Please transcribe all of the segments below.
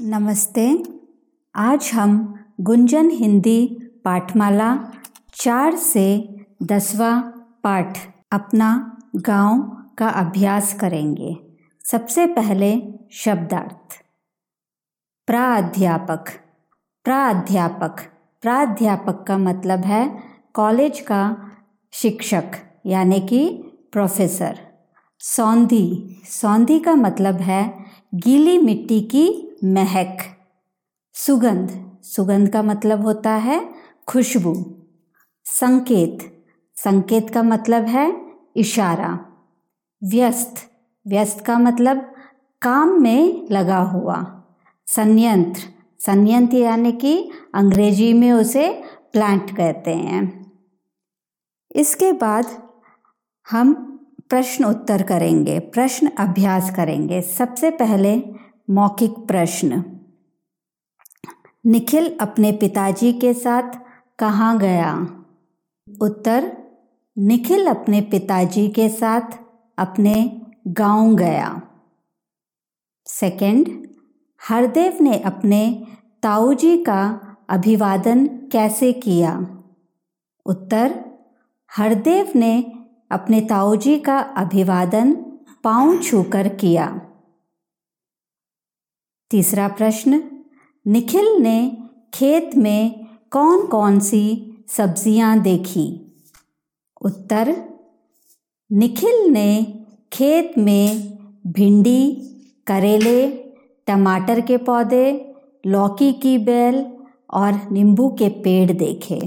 नमस्ते। आज हम गुंजन हिंदी पाठमाला चार से दसवा पाठ अपना गाँव का अभ्यास करेंगे। सबसे पहले शब्दार्थ। प्राध्यापक। प्राध्यापक। प्राध्यापक का मतलब है कॉलेज का शिक्षक, यानी कि प्रोफेसर। सौंधी। सौंधी का मतलब है गीली मिट्टी की महक। सुगंध। सुगंध का मतलब होता है खुशबू। संकेत। संकेत का मतलब है इशारा। व्यस्त। व्यस्त का मतलब काम में लगा हुआ। संयंत्र। संयंत्र यानी कि अंग्रेज़ी में उसे प्लांट कहते हैं। इसके बाद हम प्रश्न उत्तर करेंगे। प्रश्न अभ्यास करेंगे। सबसे पहले मौखिक प्रश्न। निखिल अपने पिताजी के साथ कहाँ गया? उत्तर, निखिल अपने पिताजी के साथ अपने गाँव गया। सेकंड, हरदेव ने अपने ताऊजी का अभिवादन कैसे किया? उत्तर, हरदेव ने अपने ताऊजी का अभिवादन पाँव छूकर किया। तीसरा प्रश्न, निखिल ने खेत में कौन कौन सी सब्ज़ियाँ देखी? उत्तर, निखिल ने खेत में भिंडी, करेले, टमाटर के पौधे, लौकी की बेल और नींबू के पेड़ देखे।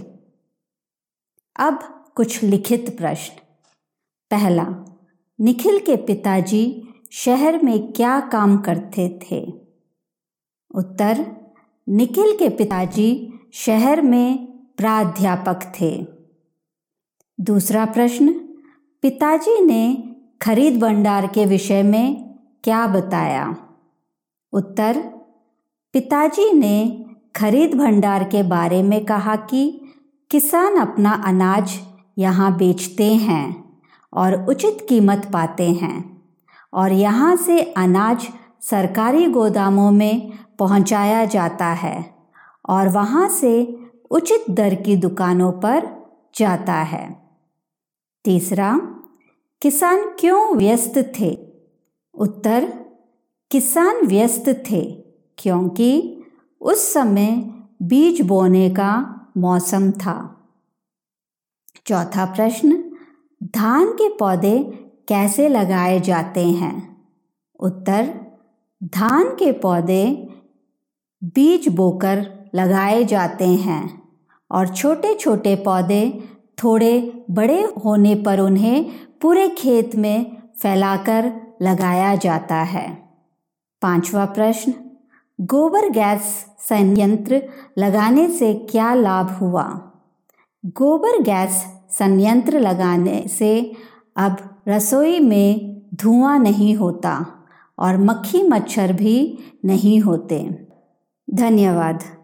अब कुछ लिखित प्रश्न। पहला, निखिल के पिताजी शहर में क्या काम करते थे? उत्तर, निखिल के पिताजी शहर में प्राध्यापक थे। दूसरा प्रश्न, पिताजी ने खरीद भंडार के विषय में क्या बताया? उत्तर, पिताजी ने खरीद भंडार के बारे में कहा कि किसान अपना अनाज यहाँ बेचते हैं और उचित कीमत पाते हैं और यहाँ से अनाज सरकारी गोदामों में पहुँचाया जाता है और वहाँ से उचित दर की दुकानों पर जाता है। तीसरा, किसान क्यों व्यस्त थे? उत्तर, किसान व्यस्त थे क्योंकि उस समय बीज बोने का मौसम था। चौथा प्रश्न, धान के पौधे कैसे लगाए जाते हैं? उत्तर धान के पौधे बीज बोकर लगाए जाते हैं और छोटे छोटे पौधे थोड़े बड़े होने पर उन्हें पूरे खेत में फैलाकर लगाया जाता है। पांचवा प्रश्न, गोबर गैस संयंत्र लगाने से क्या लाभ हुआ? गोबर गैस संयंत्र लगाने से अब रसोई में धुआँ नहीं होता। और मक्खी मच्छर भी नहीं होते। धन्यवाद।